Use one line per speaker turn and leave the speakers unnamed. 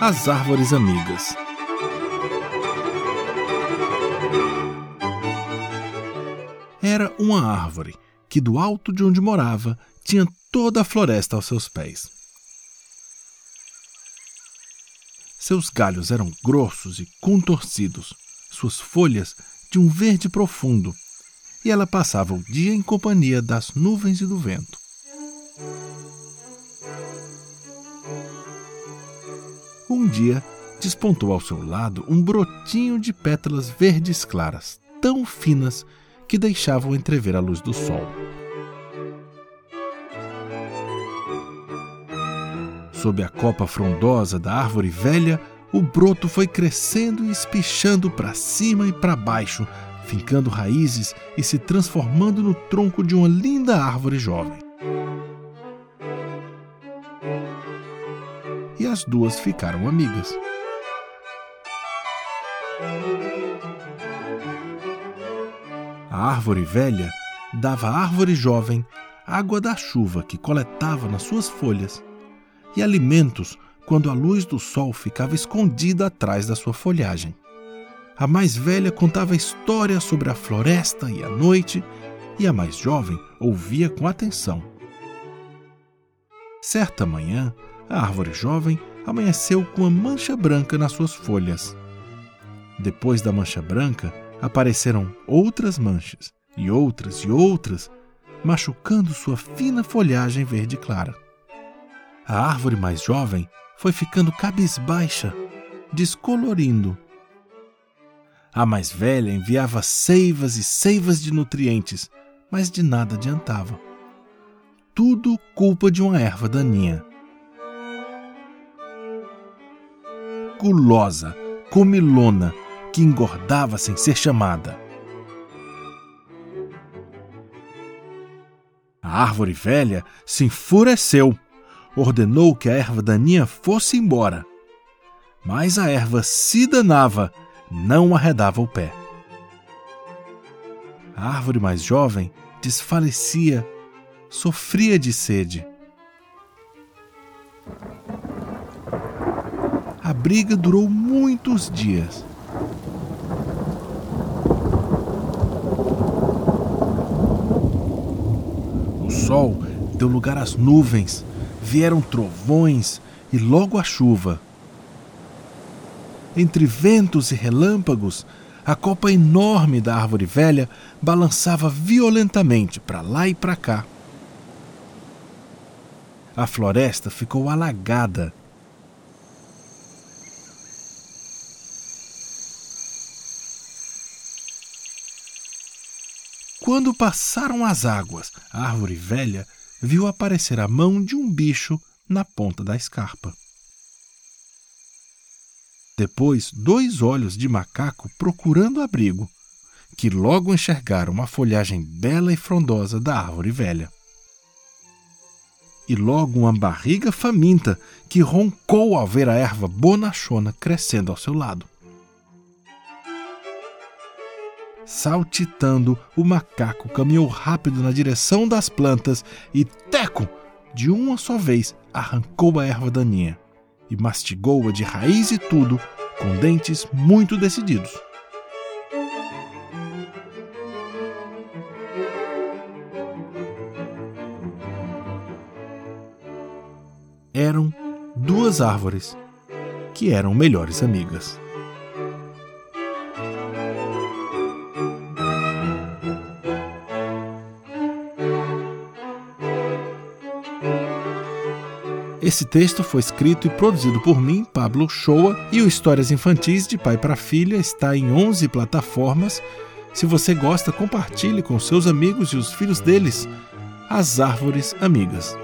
As Árvores Amigas Era uma árvore que, do alto de onde morava, tinha toda a floresta aos seus pés. Seus galhos eram grossos e contorcidos, suas folhas de um verde profundo, e ela passava o dia em companhia das nuvens e do vento. Um dia despontou ao seu lado um brotinho de pétalas verdes claras, tão finas que deixavam entrever a luz do sol. Sob a copa frondosa da árvore velha, o broto foi crescendo e espichando para cima e para baixo, fincando raízes e se transformando no tronco de uma linda árvore jovem. E as duas ficaram amigas. A árvore velha dava à árvore jovem água da chuva que coletava nas suas folhas e alimentos quando a luz do sol ficava escondida atrás da sua folhagem. A mais velha contava histórias sobre a floresta e a noite, e a mais jovem ouvia com atenção. Certa manhã, a árvore jovem amanheceu com uma mancha branca nas suas folhas. Depois da mancha branca, apareceram outras manchas, e outras e outras, machucando sua fina folhagem verde clara. A árvore mais jovem foi ficando cabisbaixa, descolorindo. A mais velha enviava seivas e seivas de nutrientes, mas de nada adiantava. Tudo culpa de uma erva daninha. Gulosa, comilona, que engordava sem ser chamada. A árvore velha se enfureceu, ordenou que a erva daninha fosse embora. Mas a erva se danava, não arredava o pé. A árvore mais jovem desfalecia, sofria de sede. Briga durou muitos dias. sol deu lugar às nuvens, vieram trovões e logo a chuva. Entre ventos e relâmpagos, a copa enorme da árvore velha balançava violentamente para lá e para cá. A floresta ficou alagada Quando passaram as águas, a árvore velha viu aparecer a mão de um bicho na ponta da escarpa. Depois, dois olhos de macaco procurando abrigo, que logo enxergaram a folhagem bela e frondosa da árvore velha. E logo uma barriga faminta que roncou ao ver a erva bonachona crescendo ao seu lado. Saltitando, o macaco caminhou rápido na direção das plantas e, teco, de uma só vez, arrancou a erva daninha e mastigou-a de raiz e tudo, com dentes muito decididos. Eram duas árvores que eram melhores amigas. Esse texto foi escrito e produzido por mim, Pablo Shoa, e o Histórias Infantis de Pai para Filha está em 11 plataformas. Se você gosta, compartilhe com seus amigos e os filhos deles. As Árvores Amigas.